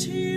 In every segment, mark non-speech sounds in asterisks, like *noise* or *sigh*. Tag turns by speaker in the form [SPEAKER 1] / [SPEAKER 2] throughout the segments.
[SPEAKER 1] sent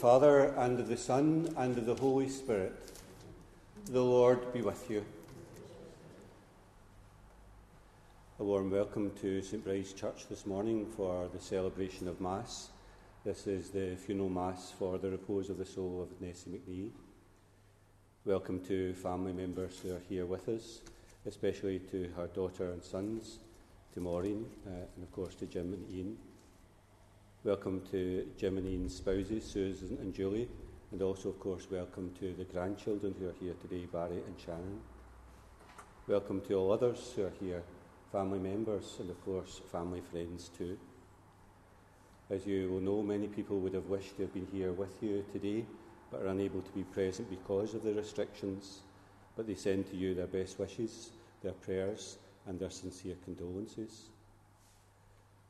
[SPEAKER 2] Father, and of the Son, and of the Holy Spirit, the Lord be with you. A warm welcome to St Bride's Church this morning for the celebration of Mass. This is the funeral Mass for the repose of the soul of Nessie McNee. Welcome to family members who are here with us, especially to her daughter and sons, to Maureen, uh, and of course to Jim and Ian. Welcome to Ian's spouses, Susan and Julie, and also, of course, welcome to the grandchildren who are here today, Barry and Shannon. Welcome to all others who are here, family members, and of course, family friends too. As you will know, many people would have wished to have been here with you today, but are unable to be present because of the restrictions. But they send to you their best wishes, their prayers, and their sincere condolences.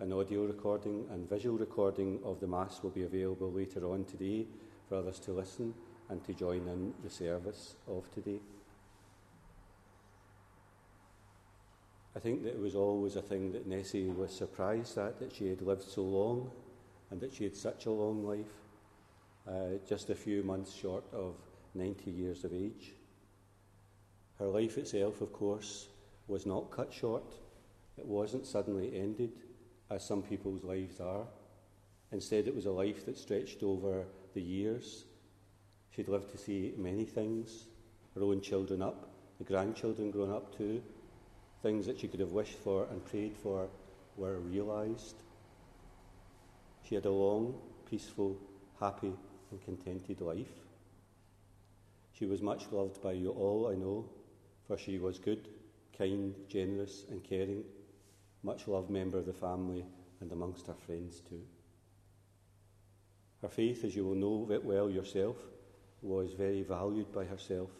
[SPEAKER 2] An audio recording and visual recording of the Mass will be available later on today for others to listen and to join in the service of today. I think that it was always a thing that Nessie was surprised at, that she had lived so long and that she had such a long life, uh, just a few months short of 90 years of age. Her life itself, of course, was not cut short. It wasn't suddenly ended, as some people's lives are. Instead, it was a life that stretched over the years. She'd lived to see many things her own children up, the grandchildren grown up too. Things that she could have wished for and prayed for were realised. She had a long, peaceful, happy, and contented life. She was much loved by you all, I know, for she was good, kind, generous, and caring, much loved member of the family and amongst her friends too. Her faith, as you will know it well yourself, was very valued by herself.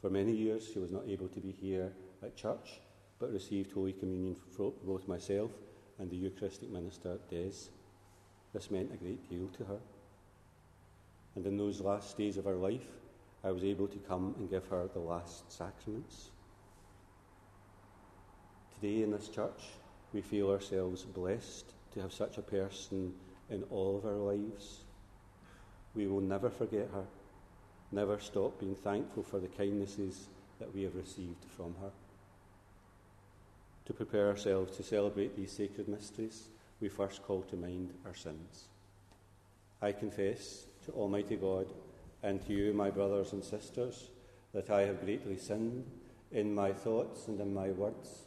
[SPEAKER 2] For many years, she was not able to be here at church, but received Holy Communion from both myself and the Eucharistic minister, Des. This meant a great deal to her. And in those last days of her life, I was able to come and give her the last sacraments. Today in this church, we feel ourselves blessed to have such a person in all of our lives. We will never forget her, never stop being thankful for the kindnesses that we have received from her. To prepare ourselves to celebrate these sacred mysteries, we first call to mind our sins. I confess to Almighty God and to you, my brothers and sisters, that I have greatly sinned in my thoughts and in my words,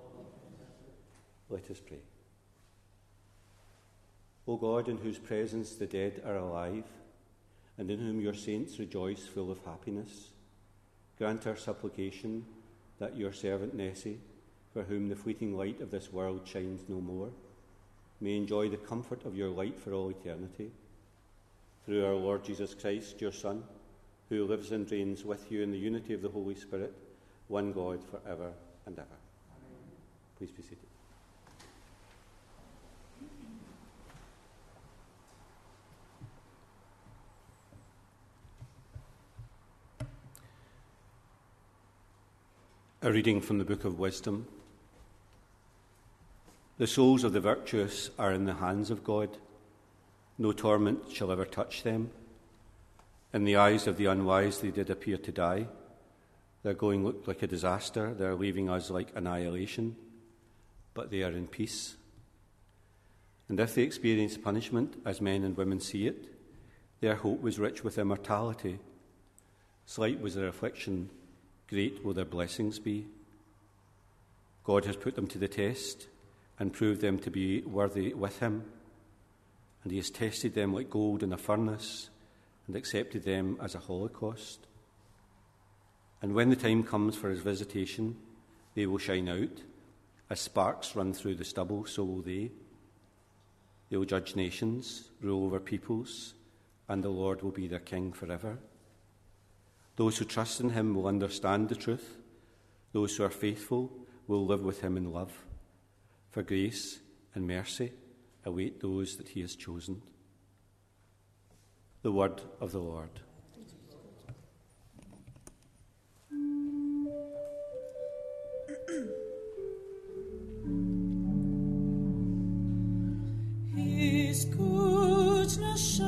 [SPEAKER 2] Let us pray. O God, in whose presence the dead are alive, and in whom your saints rejoice full of happiness, grant our supplication that your servant Nessie, for whom the fleeting light of this world shines no more, may enjoy the comfort of your light for all eternity. Through our Lord Jesus Christ, your Son, who lives and reigns with you in the unity of the Holy Spirit, one God for ever and ever. Please be seated. A reading from the Book of Wisdom. The souls of the virtuous are in the hands of God. No torment shall ever touch them. In the eyes of the unwise, they did appear to die. Their going looked like a disaster. Their leaving us like annihilation. But they are in peace. And if they experience punishment as men and women see it, their hope was rich with immortality. Slight was their affliction great will their blessings be. God has put them to the test and proved them to be worthy with Him, and He has tested them like gold in a furnace and accepted them as a holocaust. And when the time comes for His visitation, they will shine out. As sparks run through the stubble, so will they. They will judge nations, rule over peoples, and the Lord will be their king forever. Those who trust in him will understand the truth. Those who are faithful will live with him in love. For grace and mercy await those that he has chosen. The word of the Lord.
[SPEAKER 1] His goodness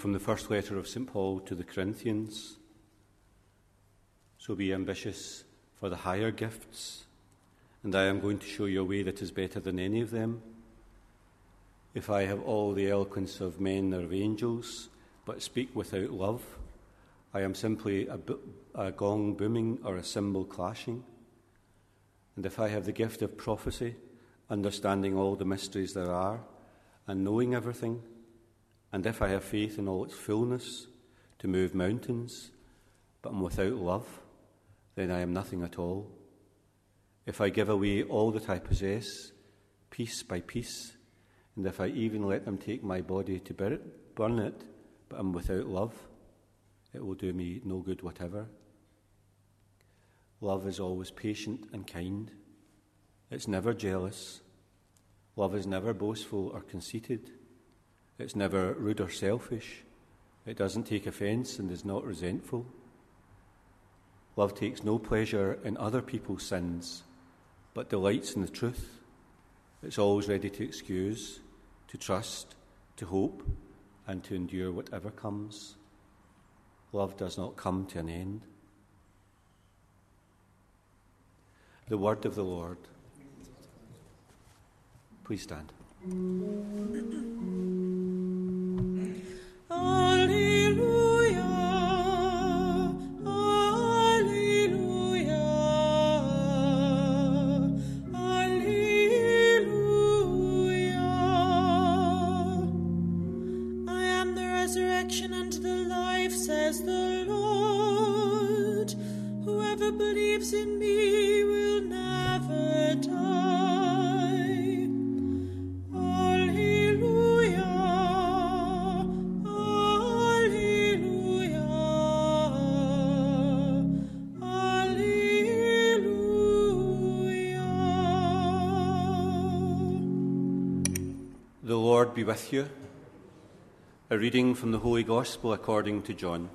[SPEAKER 2] from the first letter of St. Paul to the Corinthians. So be ambitious for the higher gifts, and I am going to show you a way that is better than any of them. If I have all the eloquence of men or of angels, but speak without love, I am simply a, bo- a gong booming or a cymbal clashing. And if I have the gift of prophecy, understanding all the mysteries there are, and knowing everything, and if I have faith in all its fullness to move mountains, but am without love, then I am nothing at all. If I give away all that I possess, piece by piece, and if I even let them take my body to burn it, but am without love, it will do me no good whatever. Love is always patient and kind. It's never jealous. Love is never boastful or conceited. It's never rude or selfish. It doesn't take offence and is not resentful. Love takes no pleasure in other people's sins, but delights in the truth. It's always ready to excuse, to trust, to hope, and to endure whatever comes. Love does not come to an end. The word of the Lord. Please stand. Lord be with you. A reading from the Holy Gospel according to John.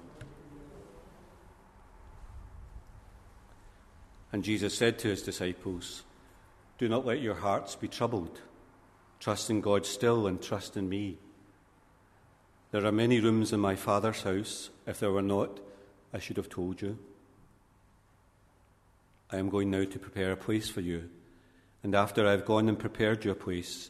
[SPEAKER 2] And Jesus said to his disciples, Do not let your hearts be troubled. Trust in God still and trust in me. There are many rooms in my Father's house. If there were not, I should have told you. I am going now to prepare a place for you, and after I have gone and prepared your place,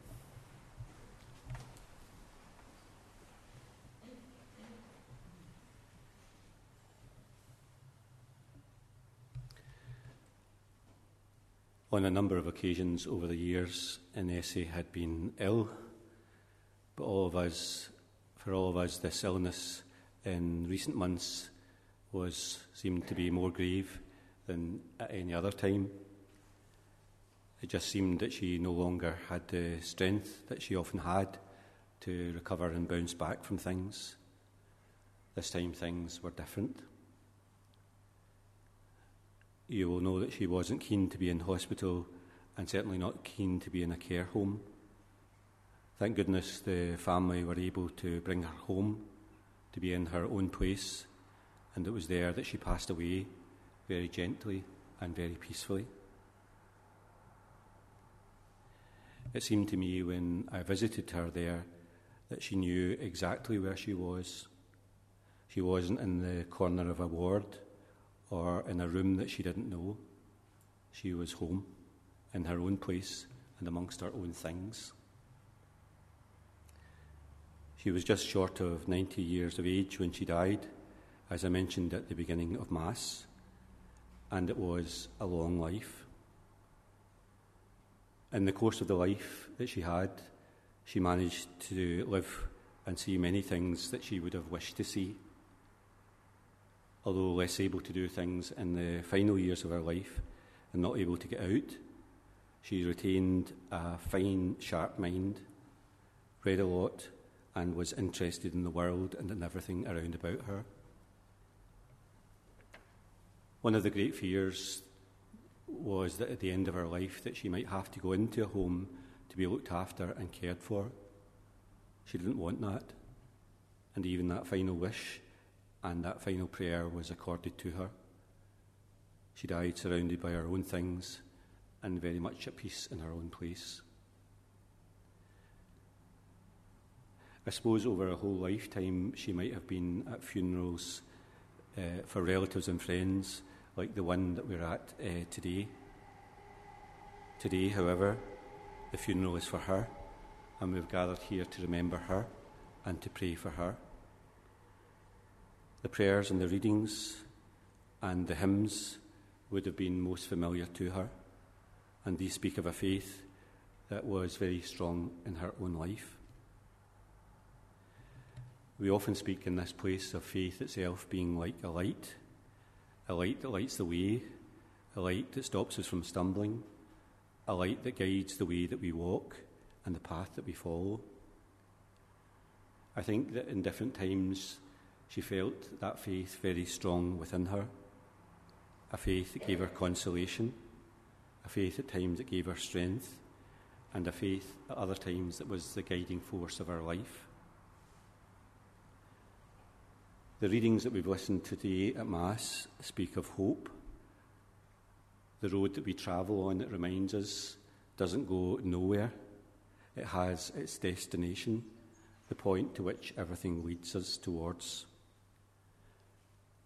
[SPEAKER 2] On a number of occasions over the years, Nessie had been ill, but all of us, for all of us, this illness in recent months was seemed to be more grave than at any other time. It just seemed that she no longer had the strength that she often had to recover and bounce back from things. This time things were different you will know that she wasn't keen to be in hospital and certainly not keen to be in a care home. Thank goodness the family were able to bring her home to be in her own place, and it was there that she passed away very gently and very peacefully. It seemed to me when I visited her there that she knew exactly where she was. She wasn't in the corner of a ward or in a room that she didn't know. She was home, in her own place, and amongst her own things. She was just short of 90 years of age when she died, as I mentioned at the beginning of Mass, and it was a long life. In the course of the life that she had, she managed to live and see many things that she would have wished to see although less able to do things in the final years of her life and not able to get out. She retained a fine, sharp mind, read a lot, and was interested in the world and in everything around about her. One of the great fears was that at the end of her life that she might have to go into a home to be looked after and cared for. She didn't want that. And even that final wish and that final prayer was accorded to her. She died surrounded by her own things and very much at peace in her own place. I suppose over a whole lifetime she might have been at funerals uh, for relatives and friends like the one that we're at uh, today. Today, however, the funeral is for her, and we've gathered here to remember her and to pray for her. The prayers and the readings and the hymns would have been most familiar to her, and these speak of a faith that was very strong in her own life. We often speak in this place of faith itself being like a light, a light that lights the way, a light that stops us from stumbling, a light that guides the way that we walk and the path that we follow. I think that in different times she felt that faith very strong within her, a faith that gave her consolation, a faith at times that gave her strength, and a faith at other times that was the guiding force of her life. The readings that we've listened to today at Mass speak of hope. The road that we travel on, it reminds us, doesn't go nowhere. It has its destination, the point to which everything leads us towards.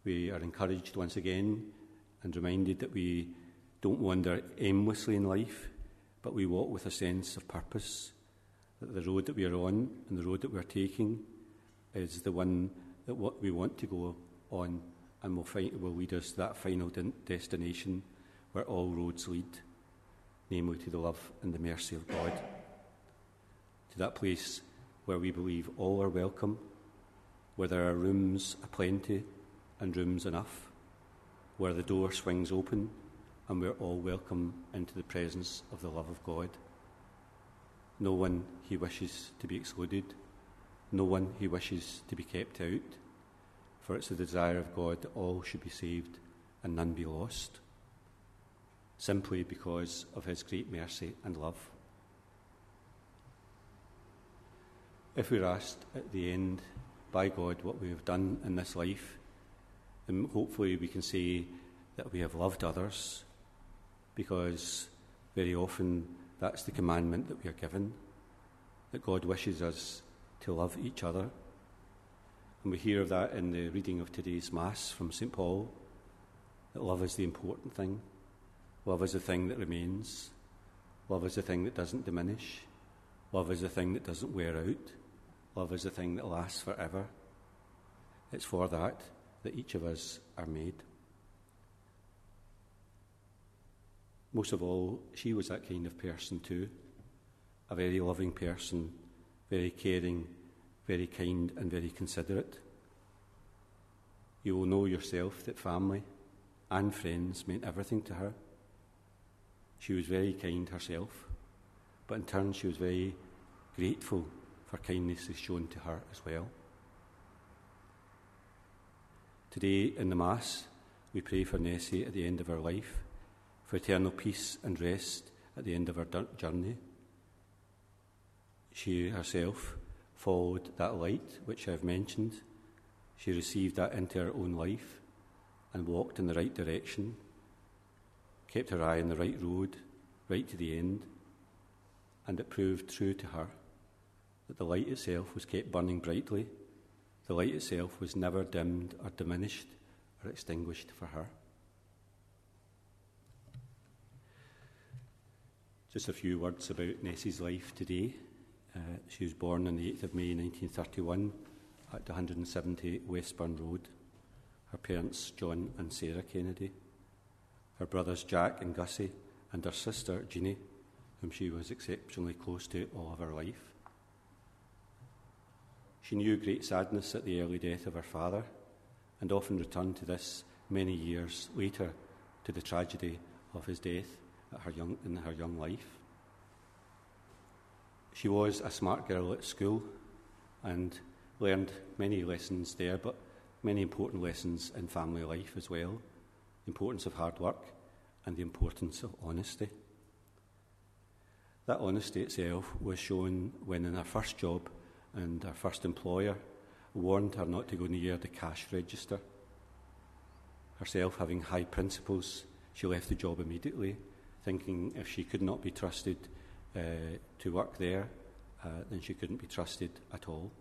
[SPEAKER 2] We are encouraged once again and reminded that we don't wander aimlessly in life, but we walk with a sense of purpose. That the road that we are on and the road that we are taking is the one that what we want to go on and will, find, will lead us to that final de- destination where all roads lead, namely to the love and the mercy of God. To that place where we believe all are welcome, where there are rooms aplenty and rooms enough, where the door swings open and we're all welcome into the presence of the love of God. No one he wishes to be excluded no one he wishes to be kept out, for it's the desire of God that all should be saved and none be lost, simply because of his great mercy and love. If we're asked at the end by God what we have done in this life, hopefully we can say that we have loved others, because very often that's the commandment that we are given, that God wishes us to love each other. And we hear of that in the reading of today's Mass from St. Paul that love is the important thing. Love is the thing that remains. Love is the thing that doesn't diminish. Love is the thing that doesn't wear out. Love is the thing that lasts forever. It's for that that each of us are made. Most of all, she was that kind of person too, a very loving person very caring, very kind, and very considerate. You will know yourself that family and friends meant everything to her. She was very kind herself, but in turn, she was very grateful for kindnesses shown to her as well. Today in the Mass, we pray for Nessie at the end of her life, for eternal peace and rest at the end of her journey she herself followed that light which I've mentioned. She received that into her own life and walked in the right direction, kept her eye on the right road, right to the end, and it proved true to her that the light itself was kept burning brightly. The light itself was never dimmed or diminished or extinguished for her. Just a few words about Nessie's life today. Uh, she was born on the 8th of May 1931 at 170 Westburn Road. Her parents, John and Sarah Kennedy. Her brothers, Jack and Gussie, and her sister, Jeannie, whom she was exceptionally close to all of her life. She knew great sadness at the early death of her father and often returned to this many years later to the tragedy of his death her young, in her young life. She was a smart girl at school and learned many lessons there, but many important lessons in family life as well the importance of hard work and the importance of honesty. That honesty itself was shown when, in her first job and her first employer warned her not to go near the cash register. Herself having high principles, she left the job immediately, thinking if she could not be trusted uh, to work there, uh, then she couldn't be trusted at all.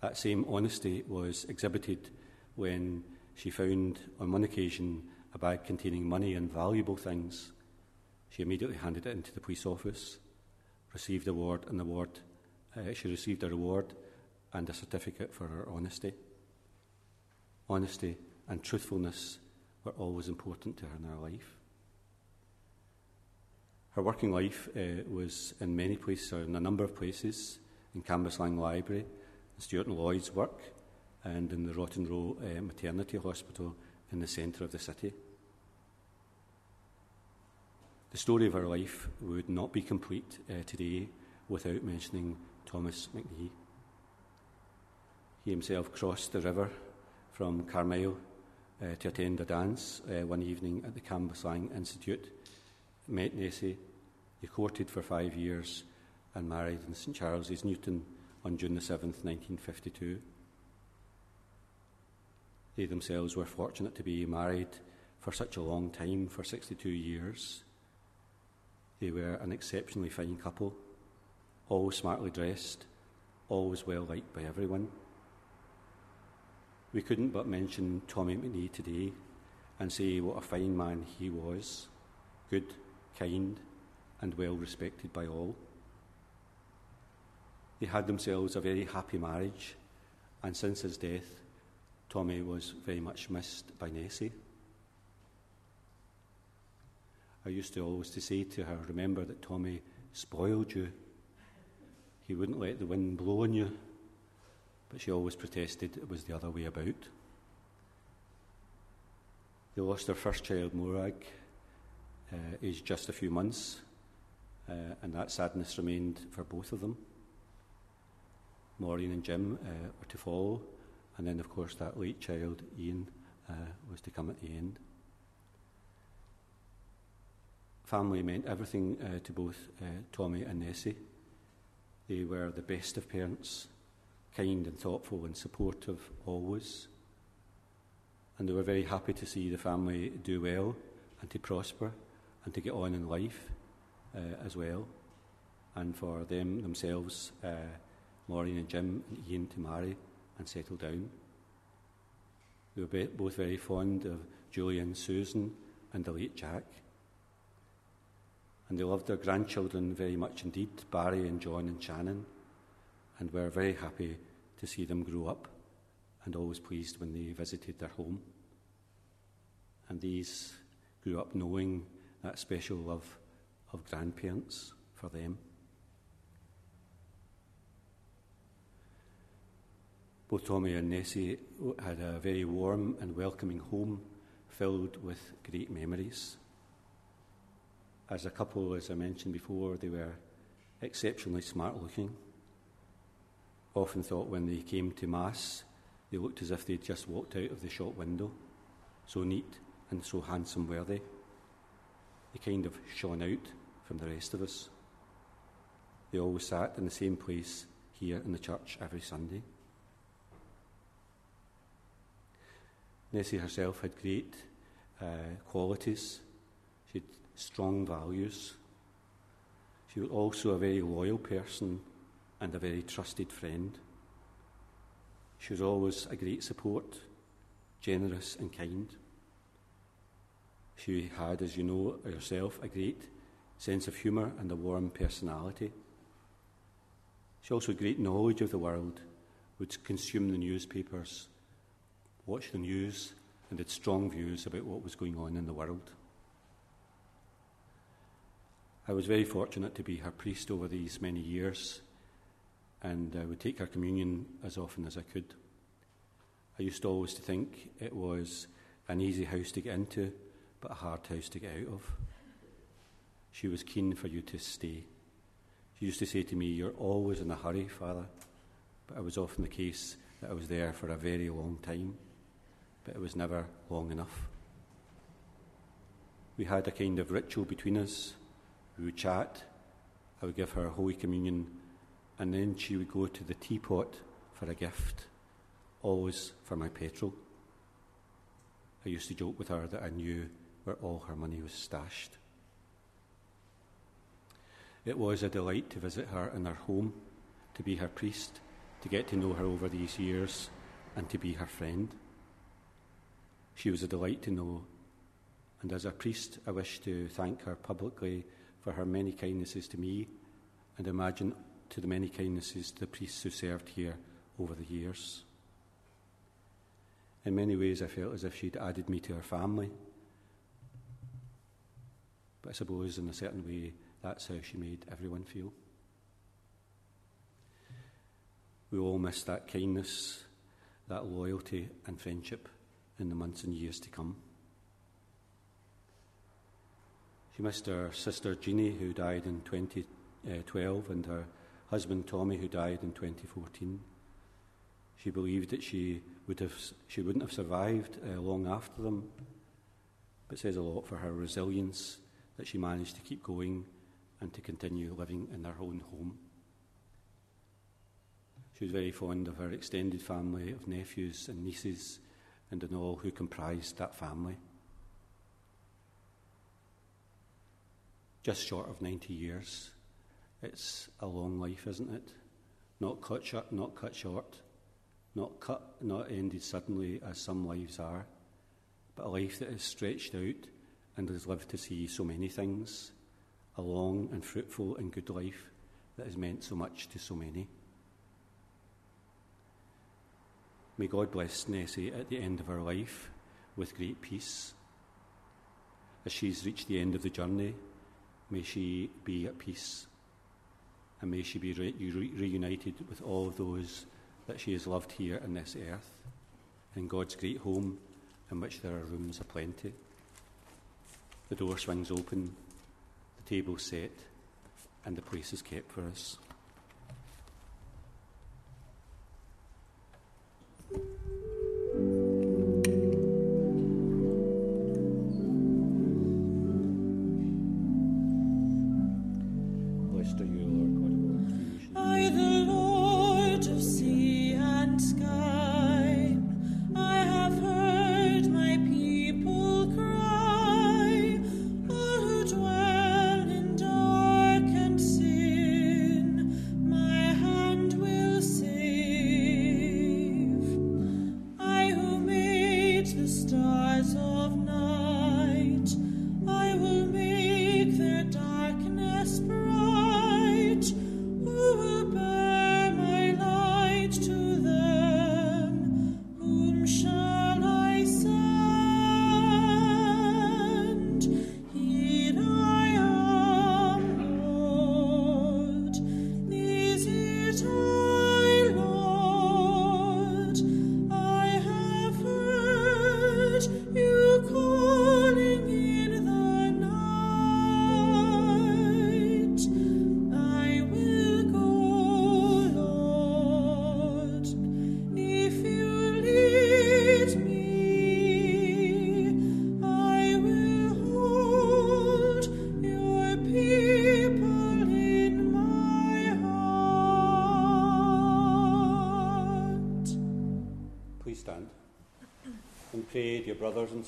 [SPEAKER 2] That same honesty was exhibited when she found, on one occasion, a bag containing money and valuable things. She immediately handed it into the police office, received a and the award. Uh, she received a reward and a certificate for her honesty. Honesty and truthfulness were always important to her in her life. Her working life uh, was in many places, or in a number of places, in Cambuslang Library, in Stewart and Lloyd's work, and in the Rotten Row uh, Maternity Hospital in the centre of the city. The story of her life would not be complete uh, today without mentioning Thomas McNee. He himself crossed the river from Carmyle uh, to attend a dance uh, one evening at the Cambuslang Institute, met Nessie, they courted for five years and married in St Charles's, Newton, on June the 7th, 1952. They themselves were fortunate to be married for such a long time, for 62 years. They were an exceptionally fine couple, always smartly dressed, always well liked by everyone. We couldn't but mention Tommy McNee today and say what a fine man he was good, kind, and well respected by all. They had themselves a very happy marriage, and since his death, Tommy was very much missed by Nessie. I used to always to say to her, remember that Tommy spoiled you. He wouldn't let the wind blow on you but she always protested it was the other way about. They lost their first child, Morag, uh, aged just a few months, uh, and that sadness remained for both of them. Maureen and Jim uh, were to follow, and then, of course, that late child, Ian, uh, was to come at the end. Family meant everything uh, to both uh, Tommy and Nessie. They were the best of parents, kind and thoughtful and supportive always. And they were very happy to see the family do well and to prosper and to get on in life uh, as well. And for them themselves, uh, Maureen and Jim and Ian to marry and settle down. They were both very fond of Julia and Susan and the late Jack. And they loved their grandchildren very much indeed, Barry and John and Shannon and were very happy to see them grow up and always pleased when they visited their home. And these grew up knowing that special love of grandparents for them. Both Tommy and Nessie had a very warm and welcoming home filled with great memories. As a couple, as I mentioned before, they were exceptionally smart looking often thought when they came to Mass, they looked as if they'd just walked out of the shop window. So neat and so handsome were they. They kind of shone out from the rest of us. They always sat in the same place here in the church every Sunday. Nessie herself had great uh, qualities. She had strong values. She was also a very loyal person and a very trusted friend. She was always a great support, generous and kind. She had, as you know herself, a great sense of humour and a warm personality. She also had great knowledge of the world, would consume the newspapers, watch the news, and had strong views about what was going on in the world. I was very fortunate to be her priest over these many years and I would take her communion as often as I could. I used always to think it was an easy house to get into, but a hard house to get out of. She was keen for you to stay. She used to say to me, You're always in a hurry, Father. But it was often the case that I was there for a very long time, but it was never long enough. We had a kind of ritual between us. We would chat. I would give her Holy Communion and then she would go to the teapot for a gift, always for my petrol. I used to joke with her that I knew where all her money was stashed. It was a delight to visit her in her home, to be her priest, to get to know her over these years, and to be her friend. She was a delight to know, and as a priest, I wish to thank her publicly for her many kindnesses to me, and imagine to the many kindnesses to the priests who served here over the years. In many ways, I felt as if she'd added me to her family. But I suppose, in a certain way, that's how she made everyone feel. We all miss that kindness, that loyalty and friendship in the months and years to come. She missed her sister Jeannie, who died in 2012, and her husband Tommy, who died in 2014. She believed that she, would have, she wouldn't have survived uh, long after them, but says a lot for her resilience that she managed to keep going and to continue living in her own home. She was very fond of her extended family of nephews and nieces and in all who comprised that family. Just short of 90 years. It's a long life, isn't it? Not cut short, not cut short, not cut, not ended suddenly as some lives are, but a life that is stretched out and has lived to see so many things, a long and fruitful and good life that has meant so much to so many. May God bless Nessie at the end of her life with great peace. As she's reached the end of the journey, may she be at peace and may she be re- re- reunited with all those that she has loved here on this earth, in God's great home in which there are rooms aplenty. The door swings open, the table set, and the place is kept for us.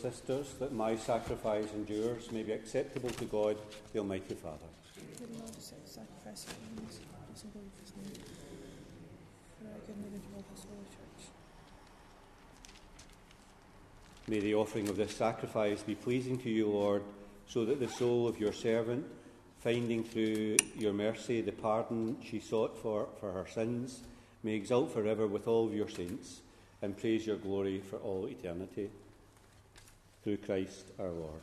[SPEAKER 2] And sisters, that my sacrifice and yours may be acceptable to God, the Almighty Father. May the offering of this sacrifice be pleasing to you, Lord, so that the soul of your servant, finding through your mercy the pardon she sought for for her sins, may exult forever with all of your saints and praise your glory for all eternity through Christ our Lord.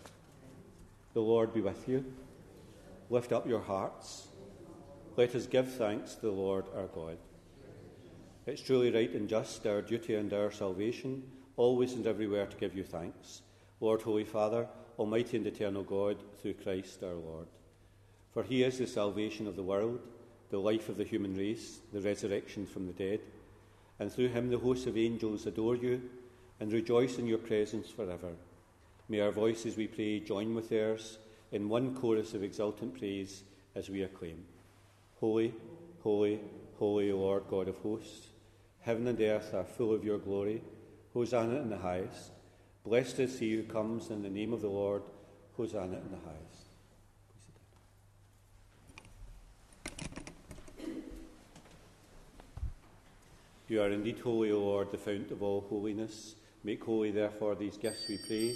[SPEAKER 2] The Lord be with you. Lift up your hearts. Let us give thanks to the Lord our God. It's truly right and just, our duty and our salvation, always and everywhere to give you thanks. Lord, Holy Father, Almighty and eternal God, through Christ our Lord. For he is the salvation of the world, the life of the human race, the resurrection from the dead. And through him the hosts of angels adore you and rejoice in your presence forever. May our voices, we pray, join with theirs in one chorus of exultant praise as we acclaim Holy, holy, Holy Lord God of hosts. Heaven and earth are full of your glory. Hosanna in the highest. Blessed is he who comes in the name of the Lord. Hosanna in the highest. You are indeed holy, O Lord, the fount of all holiness. Make holy, therefore, these gifts, we pray,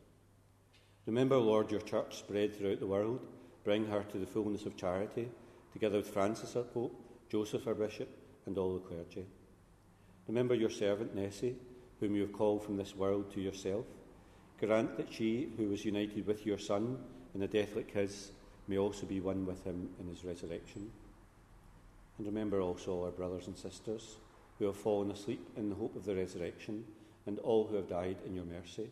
[SPEAKER 2] Remember, Lord, your church spread throughout the world. Bring her to the fullness of charity, together with Francis our Pope, Joseph our Bishop, and all the clergy. Remember your servant Nessie, whom you have called from this world to yourself. Grant that she, who was united with your Son in a death like his, may also be one with him in his resurrection. And remember also our brothers and sisters who have fallen asleep in the hope of the resurrection, and all who have died in your mercy.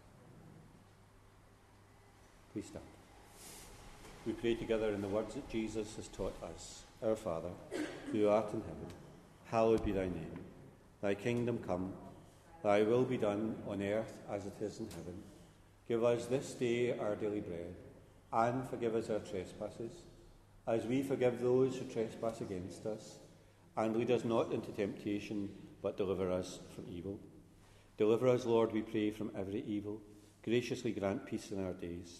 [SPEAKER 2] Please stand. We pray together in the words that Jesus has taught us. Our Father, who art in heaven, hallowed be thy name. Thy kingdom come, thy will be done on earth as it is in heaven. Give us this day our daily bread, and forgive us our trespasses, as we forgive those who trespass against us. And lead us not into temptation, but deliver us from evil. Deliver us, Lord, we pray, from every evil. Graciously grant peace in our days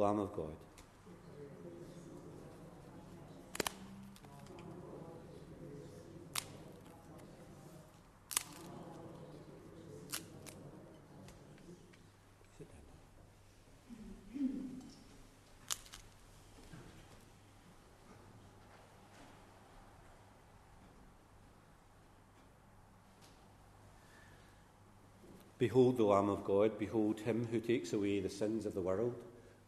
[SPEAKER 2] Lamb of God. Behold the Lamb of God, behold him who takes away the sins of the world.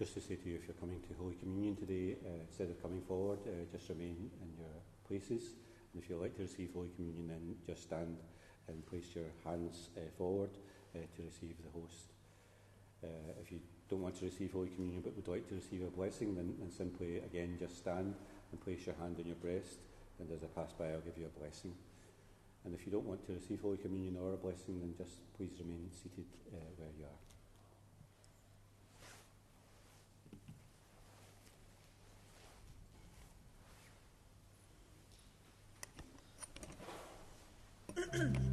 [SPEAKER 2] Just to say to you, if you're coming to Holy Communion today, uh, instead of coming forward, uh, just remain in your places. And if you'd like to receive Holy Communion, then just stand and place your hands uh, forward uh, to receive the host. Uh, if you don't want to receive Holy Communion but would like to receive a blessing, then, then simply again just stand and place your hand on your breast, and as I pass by, I'll give you a blessing. And if you don't want to receive Holy Communion or a blessing, then just please remain seated uh, where you are.
[SPEAKER 1] Mm-hmm. *clears throat*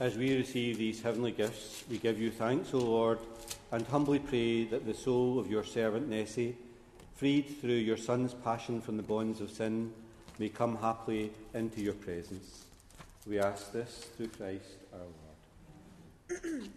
[SPEAKER 1] As we receive these heavenly gifts, we give you thanks, O Lord, and humbly pray that the soul of your servant Nessie, freed through your Son's passion from the bonds of sin, may come happily into your presence. We ask this through Christ our Lord.